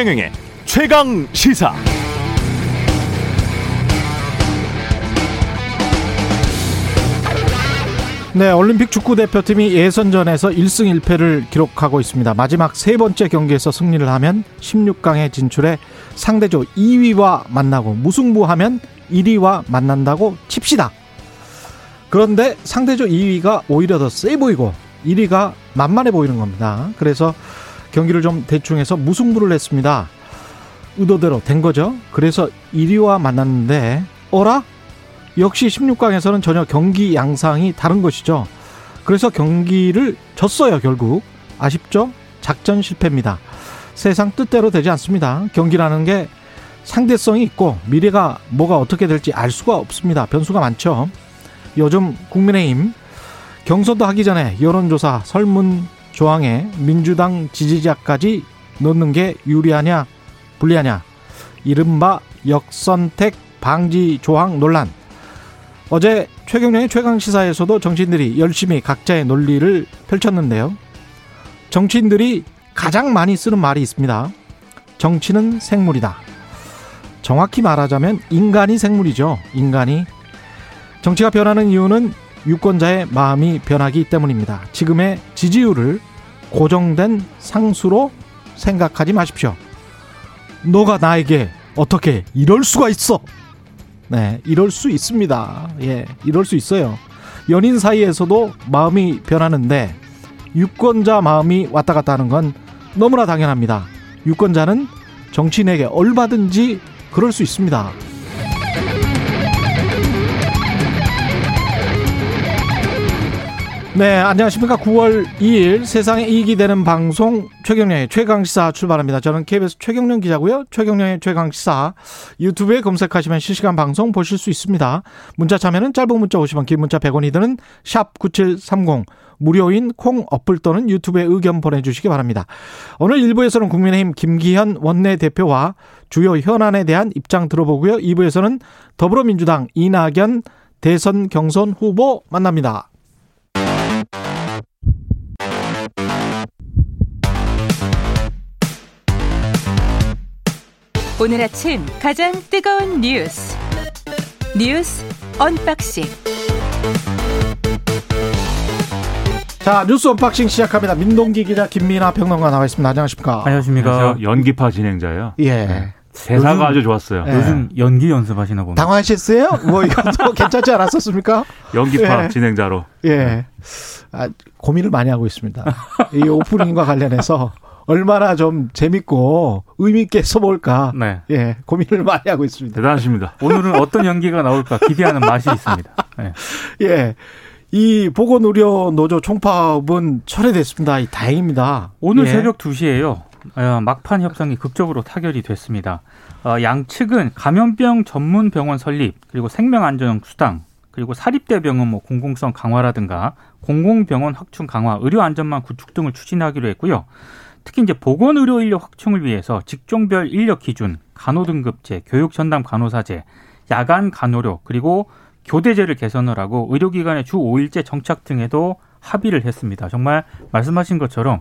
최경영의 최강 시사. 네, 올림픽 축구 대표팀이 예선전에서 1승 1패를 기록하고 있습니다. 마지막 세 번째 경기에서 승리를 하면 16강에 진출해 상대조 2위와 만나고 무승부하면 1위와 만난다고 칩시다. 그런데 상대조 2위가 오히려 더 세 보이고 1위가 만만해 보이는 겁니다. 그래서 경기를 좀 대충해서 무승부를 했습니다. 의도대로 된 거죠. 그래서 1위와 만났는데 어라? 역시 16강에서는 전혀 경기 양상이 다른 것이죠. 그래서 경기를 졌어요, 결국. 아쉽죠? 작전 실패입니다. 세상 뜻대로 되지 않습니다. 경기라는 게 상대성이 있고 미래가 뭐가 어떻게 될지 알 수가 없습니다. 변수가 많죠. 요즘 국민의힘 경선도 하기 전에 여론조사 설문 조항에 민주당 지지자까지 넣는 게 유리하냐 불리하냐 이른바 역선택 방지 조항 논란 어제 최경련의 최강시사에서도 정치인들이 열심히 각자의 논리를 펼쳤는데요. 정치인들이 가장 많이 쓰는 말이 있습니다. 정치는 생물이다. 정확히 말하자면 인간이 생물이죠. 인간이. 정치가 변하는 이유는 유권자의 마음이 변하기 때문입니다. 지금의 지지율을 고정된 상수로 생각하지 마십시오. 너가 나에게 어떻게 이럴 수가 있어? 네, 이럴 수 있습니다. 예, 이럴 수 있어요. 연인 사이에서도 마음이 변하는데 유권자 마음이 왔다 갔다 하는 건 너무나 당연합니다. 유권자는 정치인에게 얼마든지 그럴 수 있습니다. 네, 안녕하십니까. 9월 2일 세상에 이익이 되는 방송 최경련의 최강시사 출발합니다. 저는 KBS 최경련 기자고요. 최경련의 최강시사 유튜브에 검색하시면 실시간 방송 보실 수 있습니다. 문자 참여는 짧은 문자 50원, 긴 문자 100원이 드는 샵 9730 무료인 콩 어플 또는 유튜브에 의견 보내주시기 바랍니다. 오늘 1부에서는 국민의힘 김기현 원내대표와 주요 현안에 대한 입장 들어보고요. 2부에서는 더불어민주당 이낙연 대선 경선 후보 만납니다. 오늘 아침 가장 뜨거운 뉴스 뉴스 언박싱 자 뉴스 언박싱 시작합니다. 민동기 기자 김민아 평론가 나와 있습니다. 안녕하십니까? 안녕하십니까. 안녕하세요. 연기파 진행자요. 예. 네. 대사가 요즘- 아주 좋았어요. 예. 요즘 연기 연습하시나 봅니다. 당황하셨어요? 뭐 이것도 괜찮지 않았었습니까? 연기파 예. 진행자로. 예. 아, 고민을 많이 하고 있습니다. 이 오프닝과 관련해서 얼마나 좀 재밌고 의미 있게 써볼까. 네. 예, 고민을 많이 하고 있습니다. 대단하십니다. 오늘은 어떤 연기가 나올까 기대하는 맛이 있습니다. 네. 예. 이 보건의료 노조 총파업은 철회됐습니다. 이 다행입니다. 오늘 예. 새벽 2시에요. 막판 협상이 극적으로 타결이 됐습니다. 어, 양측은 감염병 전문 병원 설립, 그리고 생명안전 수당, 그리고 사립대병원 뭐 공공성 강화라든가 공공병원 확충 강화, 의료 안전망 구축 등을 추진하기로 했고요. 특히 이제 보건 의료 인력 확충을 위해서 직종별 인력 기준, 간호 등급제, 교육 전담 간호사제, 야간 간호료, 그리고 교대제를 개선을 하고 의료기관의 주 5일제 정착 등에도 합의를 했습니다. 정말 말씀하신 것처럼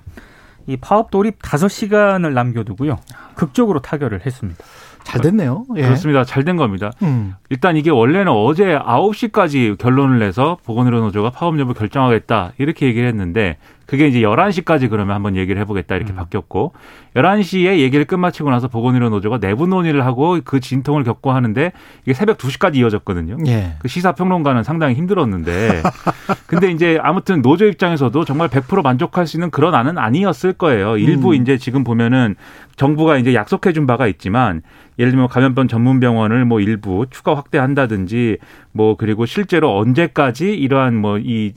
이 파업 돌입 5시간을 남겨두고요. 극적으로 타결을 했습니다. 잘 됐네요. 예. 그렇습니다. 잘 된 겁니다. 음. 일단 이게 원래는 어제 9시까지 결론을 내서 보건의료 노조가 파업 여부 결정하겠다 이렇게 얘기를 했는데 그게 이제 11시까지 그러면 한번 얘기를 해보겠다 이렇게 음. 바뀌었고 11시에 얘기를 끝마치고 나서 보건의료 노조가 내부 논의를 하고 그 진통을 겪고 하는데 이게 새벽 2시까지 이어졌거든요. 예. 그 시사평론가는 상당히 힘들었는데 근데 이제 아무튼 노조 입장에서도 정말 100% 만족할 수 있는 그런 안은 아니었을 거예요. 일부 음. 이제 지금 보면은 정부가 이제 약속해 준 바가 있지만 예를 들면 감염병 전문 병원을 뭐 일부 추가 확대한다든지 뭐 그리고 실제로 언제까지 이러한 뭐 이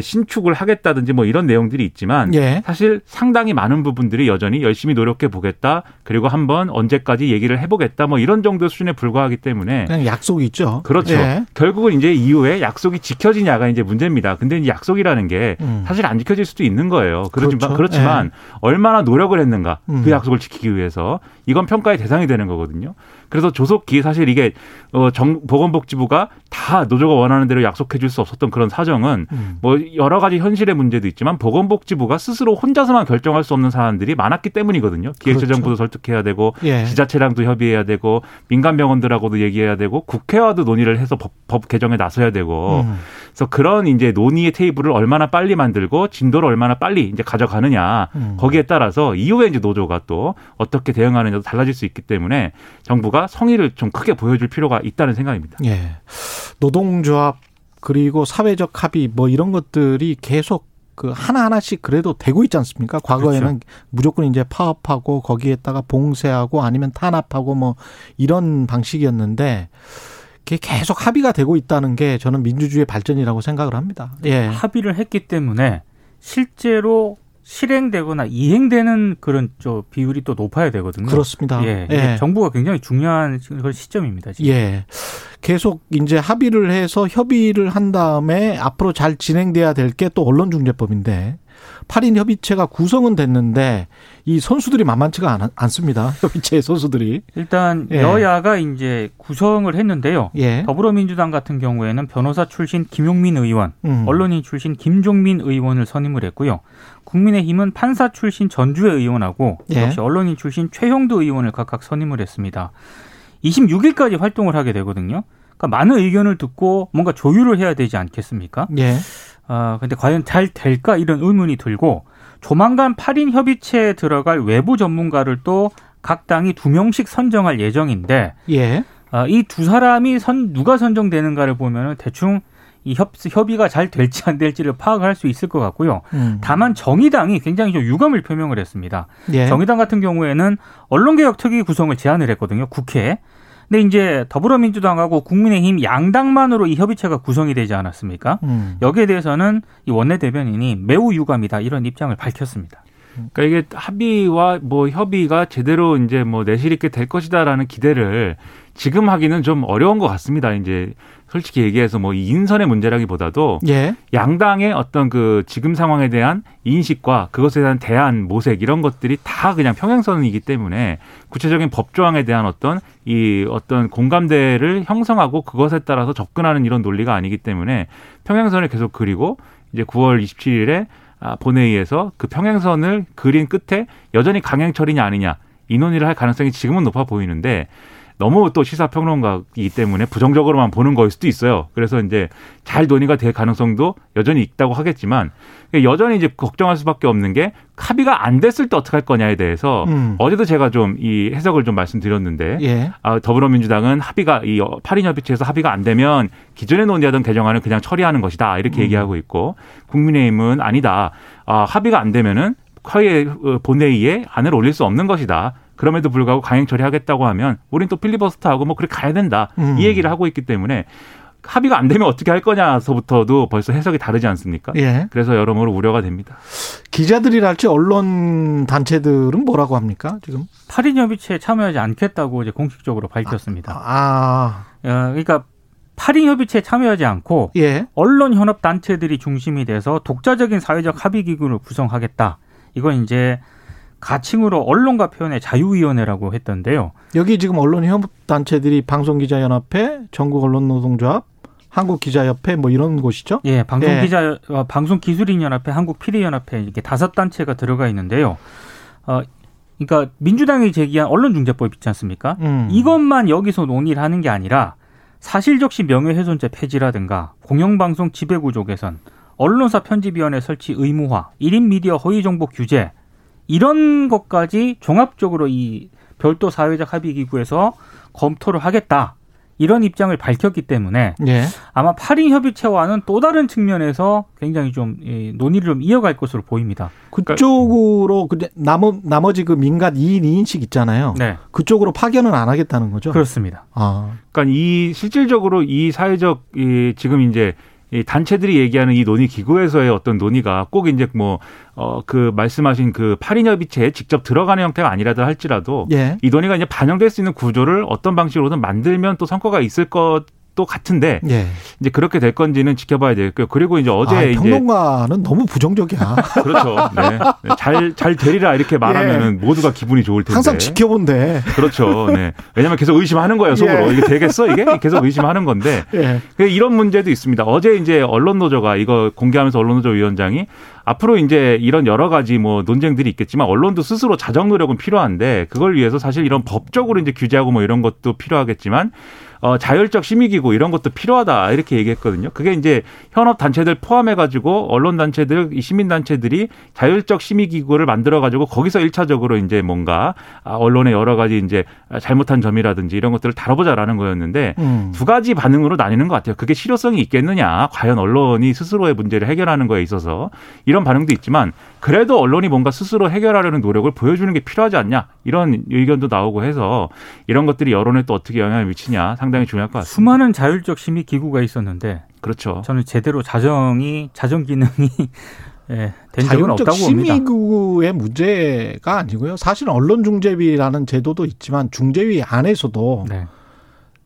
신축을 하겠다든지 뭐 이런 내용들이 있지만 예. 사실 상당히 많은 부분들이 여전히 열심히 노력해 보겠다 그리고 한번 언제까지 얘기를 해보겠다 뭐 이런 정도 수준에 불과하기 때문에 그냥 약속이 있죠. 그렇죠. 예. 결국은 이제 이후에 약속이 지켜지냐가 이제 문제입니다. 근데 이제 약속이라는 게 음. 사실 안 지켜질 수도 있는 거예요. 그렇지만 그렇죠. 그렇지만 얼마나 노력을 했는가 음. 그 약속을 지키기 위해서 이건 평가의 대상이 되는 거거든요. 그래서 조속히 사실 이게 어, 정, 보건복지부가 다 노조가 원하는 대로 약속해 줄 수 없었던 그런 사정은 음. 뭐 여러 가지 현실의 문제도 있지만 보건복지부가 스스로 혼자서만 결정할 수 없는 사안들이 많았기 때문이거든요. 기획재정부도 그렇죠. 설득해야 되고 예. 지자체랑도 협의해야 되고 민간 병원들하고도 얘기해야 되고 국회와도 논의를 해서 법, 법 개정에 나서야 되고 음. 그래서 그런 이제 논의의 테이블을 얼마나 빨리 만들고 진도를 얼마나 빨리 이제 가져가느냐 음. 거기에 따라서 이후에 이제 노조가 또 어떻게 대응하느냐도 달라질 수 있기 때문에 정부가 성의를 좀 크게 보여줄 필요가 있다는 생각입니다. 예. 노동조합 그리고 사회적 합의 뭐 이런 것들이 계속 그 하나하나씩 그래도 되고 있지 않습니까? 과거에는 그렇죠. 무조건 이제 파업하고 거기에다가 봉쇄하고 아니면 탄압하고 뭐 이런 방식이었는데 그게 계속 합의가 되고 있다는 게 저는 민주주의의 발전이라고 생각을 합니다. 예. 합의를 했기 때문에 실제로 실행되거나 이행되는 그런 저 비율이 또 높아야 되거든요. 그렇습니다. 예, 예. 정부가 굉장히 중요한 그런 시점입니다. 지금. 예. 계속 이제 합의를 해서 협의를 한 다음에 앞으로 잘 진행돼야 될 게 또 언론중재법인데 8인 협의체가 구성은 됐는데 이 선수들이 만만치가 않, 않습니다. 협의체 선수들이. 일단 예. 여야가 이제 구성을 했는데요. 예. 더불어민주당 같은 경우에는 변호사 출신 김용민 의원, 음. 언론인 출신 김종민 의원을 선임을 했고요. 국민의힘은 판사 출신 전주의 의원하고 예. 역시 언론인 출신 최형도 의원을 각각 선임을 했습니다. 26일까지 활동을 하게 되거든요. 그러니까 많은 의견을 듣고 뭔가 조율을 해야 되지 않겠습니까? 예. 아, 근데 과연 잘 될까 이런 의문이 들고 조만간 8인 협의체에 들어갈 외부 전문가를 또 각 당이 두 명씩 선정할 예정인데 예. 아, 이 두 사람이 선 누가 선정되는가를 보면은 대충 이 협, 협의가 잘 될지 안 될지를 파악할 수 있을 것 같고요. 음. 다만 정의당이 굉장히 좀 유감을 표명을 했습니다. 예. 정의당 같은 경우에는 언론개혁 특위 구성을 제안을 했거든요. 국회에. 근데 이제 더불어민주당하고 국민의힘 양당만으로 이 협의체가 구성이 되지 않았습니까? 음. 여기에 대해서는 이 원내 대변인이 매우 유감이다 이런 입장을 밝혔습니다. 그러니까 이게 합의와 뭐 협의가 제대로 이제 뭐 내실 있게 될 것이다라는 기대를 지금 하기는 좀 어려운 것 같습니다. 이제 솔직히 얘기해서 뭐이 인선의 문제라기보다도 예. 양당의 어떤 그 지금 상황에 대한 인식과 그것에 대한 대안 모색 이런 것들이 다 그냥 평행선이기 때문에 구체적인 법 조항에 대한 어떤 이 어떤 공감대를 형성하고 그것에 따라서 접근하는 이런 논리가 아니기 때문에 평행선을 계속 그리고 이제 9월 27일에 아, 본회의에서 그 평행선을 그린 끝에 여전히 강행 처리냐 아니냐 이 논의를 할 가능성이 지금은 높아 보이는데 너무 또 시사평론가이기 때문에 부정적으로만 보는 거일 수도 있어요. 그래서 이제 잘 논의가 될 가능성도 여전히 있다고 하겠지만 여전히 이제 걱정할 수밖에 없는 게 합의가 안 됐을 때 어떻게 할 거냐에 대해서 음. 어제도 제가 좀 이 해석을 좀 말씀드렸는데 예. 아, 더불어민주당은 합의가 이 8인 협의체에서 합의가 안 되면 기존에 논의하던 개정안을 그냥 처리하는 것이다 이렇게 음. 얘기하고 있고 국민의힘은 아니다. 아, 합의가 안 되면은 화해 어, 본회의에 안을 올릴 수 없는 것이다. 그럼에도 불구하고 강행 처리하겠다고 하면 우린 또 필리버스터하고 뭐 그렇게 가야 된다. 음. 이 얘기를 하고 있기 때문에 합의가 안 되면 어떻게 할 거냐서부터도 벌써 해석이 다르지 않습니까? 예. 그래서 여러모로 우려가 됩니다. 기자들이랄지 언론 단체들은 뭐라고 합니까? 지금? 8인 협의체에 참여하지 않겠다고 이제 공식적으로 밝혔습니다. 아. 어, 그러니까 8인 협의체에 참여하지 않고 예. 언론 현업 단체들이 중심이 돼서 독자적인 사회적 합의 기구를 구성하겠다. 이건 이제 가칭으로 언론과 표현의 자유위원회라고 했던데요. 여기 지금 언론 협업 단체들이 방송기자연합회, 전국 언론노동조합, 한국기자협회 뭐 이런 곳이죠? 예, 방송기자 어, 방송기술인연합회, 한국피디연합회 이렇게 다섯 단체가 들어가 있는데요. 어, 그러니까 민주당이 제기한 언론중재법 있지 않습니까? 음. 이것만 여기서 논의를 하는 게 아니라 사실적시 명예훼손죄 폐지라든가 공영방송 지배구조 개선, 언론사 편집위원회 설치 의무화, 1인 미디어 허위 정보 규제 이런 것까지 종합적으로 이 별도 사회적 합의 기구에서 검토를 하겠다. 이런 입장을 밝혔기 때문에 예. 아마 8인 협의체와는 또 다른 측면에서 굉장히 좀 이, 논의를 좀 이어갈 것으로 보입니다. 그쪽으로 근데 나머 나머지 그 민간 2인 2인씩 있잖아요. 네, 그쪽으로 파견은 안 하겠다는 거죠. 그렇습니다. 아. 그러니까 이 실질적으로 이 사회적 이 지금 이제 이 단체들이 얘기하는 이 논의 기구에서의 어떤 논의가 꼭 이제 뭐 어 그 말씀하신 그 8인 협의체에 직접 들어가는 형태가 아니라도 할지라도 예. 이 논의가 이제 반영될 수 있는 구조를 어떤 방식으로든 만들면 또 성과가 있을 것 것도 같은데 예. 이제 그렇게 될 건지는 지켜봐야 되겠고요. 그리고 이제 어제 아, 이제 평론가는 너무 부정적이야. 그렇죠. 네. 잘, 잘 되리라 이렇게 말하면은 모두가 기분이 좋을 텐데. 예. 항상 지켜본대. 그렇죠. 네. 왜냐면 계속 의심하는 거예요, 속으로. 예. 이게 되겠어? 이게? 계속 의심하는 건데. 예. 그 이런 문제도 있습니다. 어제 이제 언론 노조가 이거 공개하면서 언론 노조 위원장이 앞으로 이제 이런 여러 가지 뭐 논쟁들이 있겠지만 언론도 스스로 자정 노력은 필요한데 그걸 위해서 사실 이런 법적으로 이제 규제하고 뭐 이런 것도 필요하겠지만 어, 자율적 심의기구 이런 것도 필요하다 이렇게 얘기했거든요. 그게 이제 현업 단체들 포함해가지고 언론 단체들, 이 시민 단체들이 자율적 심의기구를 만들어가지고 거기서 일차적으로 이제 뭔가 아, 언론의 여러 가지 이제 잘못한 점이라든지 이런 것들을 다뤄보자라는 거였는데 음. 두 가지 반응으로 나뉘는 것 같아요. 그게 실효성이 있겠느냐, 과연 언론이 스스로의 문제를 해결하는 거에 있어서 이런 반응도 있지만 그래도 언론이 뭔가 스스로 해결하려는 노력을 보여주는 게 필요하지 않냐 이런 의견도 나오고 해서 이런 것들이 여론에 또 어떻게 영향을 미치냐 상당히 중요할 것 같습니다. 수많은 자율적 심의 기구가 있었는데 그렇죠. 저는 제대로 자정이 자정 기능이 예, 된 적은 자율적 없다고 봅니다. 심의구의 문제가 아니고요. 사실은 언론중재위라는 제도도 있지만 중재위 안에서도 네.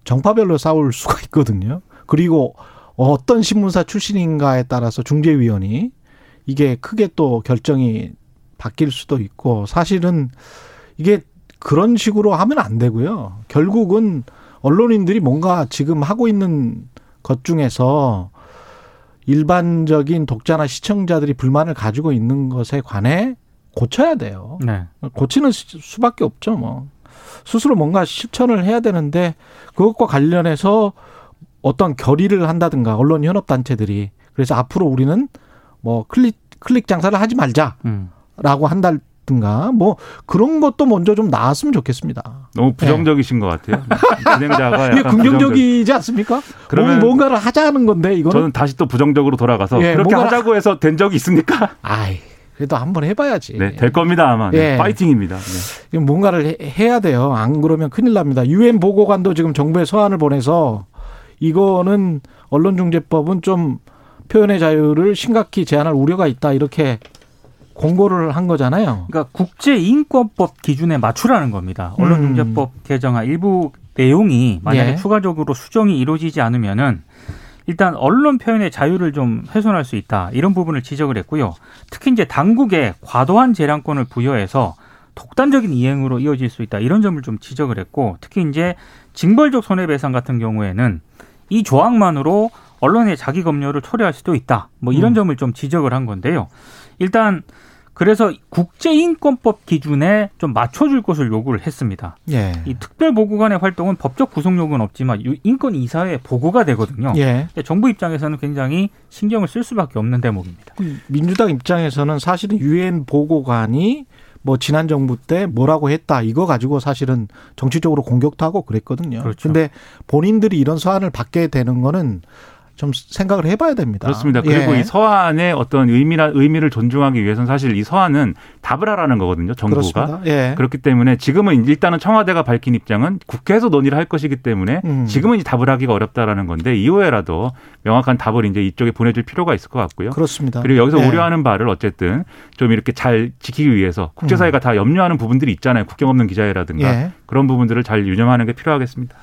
정파별로 싸울 수가 있거든요. 그리고 어떤 신문사 출신인가에 따라서 중재위원이 이게 크게 또 결정이 바뀔 수도 있고 사실은 이게 그런 식으로 하면 안 되고요. 결국은 언론인들이 뭔가 지금 하고 있는 것 중에서 일반적인 독자나 시청자들이 불만을 가지고 있는 것에 관해 고쳐야 돼요. 네. 고치는 수- 수밖에 없죠, 뭐. 스스로 뭔가 실천을 해야 되는데 그것과 관련해서 어떤 결의를 한다든가 언론 현업 단체들이 그래서 앞으로 우리는 뭐 클릭 클릭 장사를 하지 말자라고 음. 한다 든가 뭐 그런 것도 먼저 좀 나왔으면 좋겠습니다. 너무 부정적이신 것 같아요. 진행자가 이게 긍정적이지 않습니까? 그러면 뭐- 뭔가를 하자는 건데 이거는 저는 다시 또 부정적으로 돌아가서 예, 그렇게 뭔가- 하자고 해서 된 적이 있습니까? 아이 그래도 한번 해봐야지. 네, 될 겁니다 아마. 네, 예. 파이팅입니다. 네. 이거 뭔가를 해- 해야 돼요. 안 그러면 큰일 납니다. 유엔 보고관도 지금 정부에 서한을 보내서 이거는 언론중재법은 좀 표현의 자유를 심각히 제한할 우려가 있다 이렇게 공고를 한 거잖아요. 그러니까 국제인권법 기준에 맞추라는 겁니다. 음. 언론중재법 개정안 일부 내용이 만약에 예. 추가적으로 수정이 이루어지지 않으면은 일단 언론 표현의 자유를 좀 훼손할 수 있다 이런 부분을 지적을 했고요. 특히 이제 당국에 과도한 재량권을 부여해서 독단적인 이행으로 이어질 수 있다 이런 점을 좀 지적을 했고 특히 이제 징벌적 손해배상 같은 경우에는 이 조항만으로 언론의 자기 검열을 초래할 수도 있다. 뭐 이런 음. 점을 좀 지적을 한 건데요. 일단 그래서 국제인권법 기준에 좀 맞춰줄 것을 요구를 했습니다. 예. 이 특별보고관의 활동은 법적 구속력은 없지만 유- 인권 이사회 보고가 되거든요. 예. 정부 입장에서는 굉장히 신경을 쓸 수밖에 없는 대목입니다. 민주당 입장에서는 사실은 유엔 보고관이 뭐 지난 정부 때 뭐라고 했다 이거 가지고 사실은 정치적으로 공격도 하고 그랬거든요. 그렇죠. 근데 본인들이 이런 서한을 받게 되는 거는 좀 생각을 해봐야 됩니다. 그렇습니다. 그리고 예. 이 서한의 어떤 의미나 의미를 존중하기 위해서는 사실 이 서한은 답을 하라는 거거든요. 정부가. 그렇습니다. 예. 그렇기 때문에 지금은 일단은 청와대가 밝힌 입장은 국회에서 논의를 할 것이기 때문에 음. 지금은 이제 답을 하기가 어렵다라는 건데 이후에라도 명확한 답을 이제 이쪽에 보내줄 필요가 있을 것 같고요. 그렇습니다. 그리고 여기서 예. 우려하는 바를 어쨌든 좀 이렇게 잘 지키기 위해서 국제사회가 다 염려하는 부분들이 있잖아요. 국경 없는 기자회라든가 예. 그런 부분들을 잘 유념하는 게 필요하겠습니다.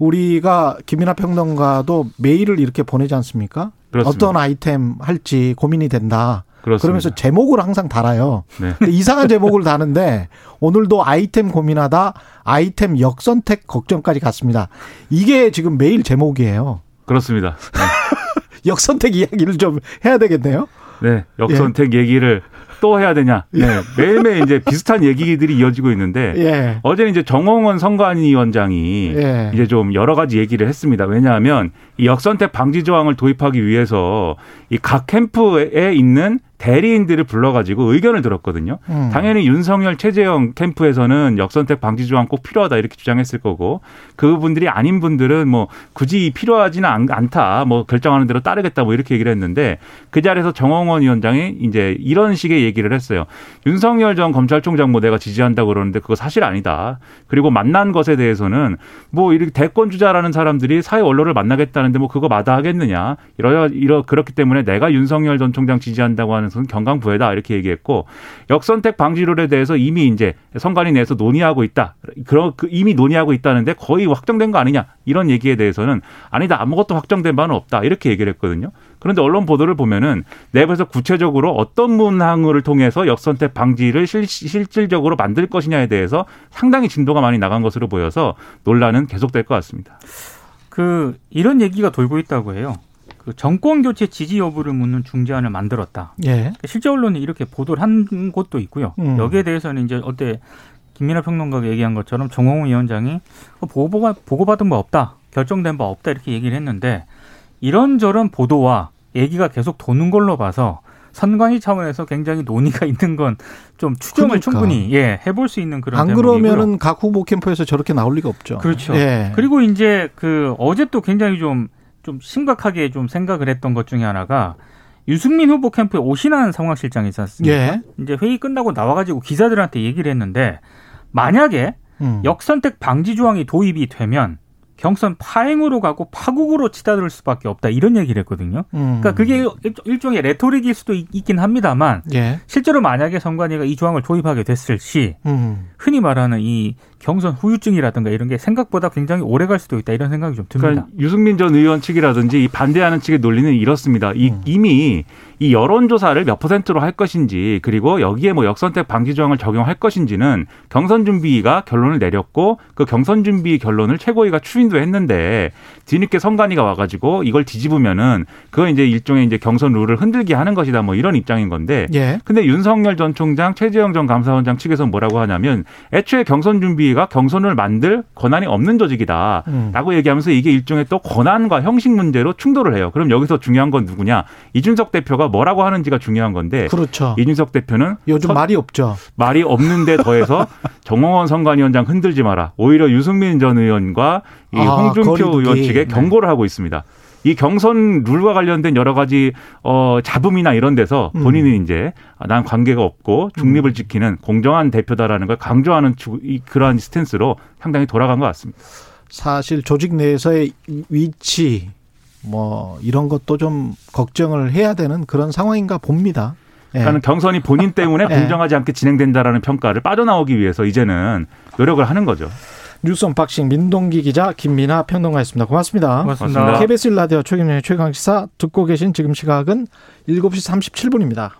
우리가 김이나 평론가도 메일을 이렇게 보내지 않습니까? 그렇습니다. 어떤 아이템 할지 고민이 된다. 그렇습니다. 그러면서 제목을 항상 달아요. 네. 이상한 제목을 다는데 오늘도 아이템 고민하다 아이템 역선택 걱정까지 갔습니다. 이게 지금 메일 제목이에요. 그렇습니다. 역선택 이야기를 좀 해야 되겠네요. 네, 역선택 얘기를 또 해야 되냐? 네, 매일매일 이제 비슷한 얘기들이 이어지고 있는데 예. 어제는 이제 정홍원 선관위원장이 예. 이제 좀 여러 가지 얘기를 했습니다. 왜냐하면 이 역선택 방지 조항을 도입하기 위해서 이 각 캠프에 있는 대리인들을 불러가지고 의견을 들었거든요. 음. 당연히 윤석열, 최재형 캠프에서는 역선택 방지 조항 꼭 필요하다 이렇게 주장했을 거고 그분들이 아닌 분들은 뭐 굳이 필요하지는 않, 않다. 뭐 결정하는 대로 따르겠다 뭐 이렇게 얘기를 했는데 그 자리에서 정홍원 위원장이 이제 이런 식의 얘기를 했어요. 윤석열 전 검찰총장 뭐 내가 지지한다고 그러는데 그거 사실 아니다. 그리고 만난 것에 대해서는 뭐 이렇게 대권 주자라는 사람들이 사회 언론을 만나겠다는데 뭐 그거 마다하겠느냐. 이러 이러 그렇기 때문에 내가 윤석열 전 총장 지지한다고 하는 가능성은 경강부회다 이렇게 얘기했고 역선택 방지룰에 대해서 이미 이제 선관위 내에서 논의하고 있다. 그런 그 이미 논의하고 있다는데 거의 확정된 거 아니냐 이런 얘기에 대해서는 아니다 아무것도 확정된 바는 없다 이렇게 얘기를 했거든요. 그런데 언론 보도를 보면은 내부에서 구체적으로 어떤 문항을 통해서 역선택 방지를 실, 실질적으로 만들 것이냐에 대해서 상당히 진도가 많이 나간 것으로 보여서 논란은 계속될 것 같습니다. 그 이런 얘기가 돌고 있다고 해요. 그 정권 교체 지지 여부를 묻는 중재안을 만들었다. 예. 실제 언론이 이렇게 보도를 한 곳도 있고요. 음. 여기에 대해서는 이제 어때 김민하 평론가가 얘기한 것처럼 정홍훈 위원장이 어, 보고가 보고받은 바 없다, 결정된 바 없다 이렇게 얘기를 했는데 이런저런 보도와 얘기가 계속 도는 걸로 봐서 선관위 차원에서 굉장히 논의가 있는 건 좀 추정을 그러니까. 충분히 예 해볼 수 있는 그런 안 대목이고요. 그러면은 각 후보 캠프에서 저렇게 나올 리가 없죠. 그렇죠. 예. 그리고 이제 그 어제 또 굉장히 좀, 좀 심각하게 좀 생각을 했던 것 중에 하나가 유승민 후보 캠프에 오신한 상황실장이 있지 않습니까? 예. 이제 회의 끝나고 나와가지고 기자들한테 얘기를 했는데 만약에 음. 역선택 방지 조항이 도입이 되면 경선 파행으로 가고 파국으로 치닫을 수밖에 없다 이런 얘기를 했거든요. 음. 그러니까 그게 일- 일종의 레토릭일 수도 있- 있긴 합니다만 예. 실제로 만약에 선관위가 이 조항을 도입하게 됐을 시 음. 흔히 말하는 이 경선 후유증이라든가 이런 게 생각보다 굉장히 오래 갈 수도 있다 이런 생각이 좀 듭니다. 그러니까 유승민 전 의원 측이라든지 이 반대하는 측의 논리는 이렇습니다. 이, 음. 이미 이 여론조사를 몇 퍼센트로 할 것인지 그리고 여기에 뭐 역선택 방지 조항을 적용할 것인지는 경선 준비가 결론을 내렸고 그 경선 준비 결론을 최고위가 추인도 했는데 뒤늦게 선관위가 와가지고 이걸 뒤집으면은 그거 이제 일종의 이제 경선 룰을 흔들게 하는 것이다 뭐 이런 입장인 건데 예. 근데 윤석열 전 총장, 최재형 전 감사원장 측에서 뭐라고 하냐면 애초에 경선 준비가 경선을 만들 권한이 없는 조직이다. 음. 라고 얘기하면서 이게 일종의 또 권한과 형식 문제로 충돌을 해요. 그럼 여기서 중요한 건 누구냐? 이준석 대표가 뭐라고 하는지가 중요한 건데 그렇죠. 이준석 대표는 요즘 선- 말이 없죠. 말이 없는데 더해서 정홍원 선관위원장 흔들지 마라. 오히려 유승민 전 의원과 이 아, 홍준표. 의원 측에 네. 경고를 하고 있습니다. 이 경선 룰과 관련된 여러 가지 어 잡음이나 이런 데서 음. 본인은 이제 아, 난 관계가 없고 중립을 지키는 공정한 대표다라는 걸 강조하는 그러한 스탠스로 상당히 돌아간 것 같습니다. 사실 조직 내에서의 위치 뭐 이런 것도 좀 걱정을 해야 되는 그런 상황인가 봅니다. 예. 그러니까 경선이 본인 때문에 네. 공정하지 않게 진행된다라는 평가를 빠져나오기 위해서 이제는 노력을 하는 거죠. 뉴스 언박싱 민동기 기자 김민아 평론가였습니다. 고맙습니다. 고맙습니다. 고맙습니다. KBS 일라디오 최경영의 최강시사 듣고 계신 지금 시각은 7시 37분입니다.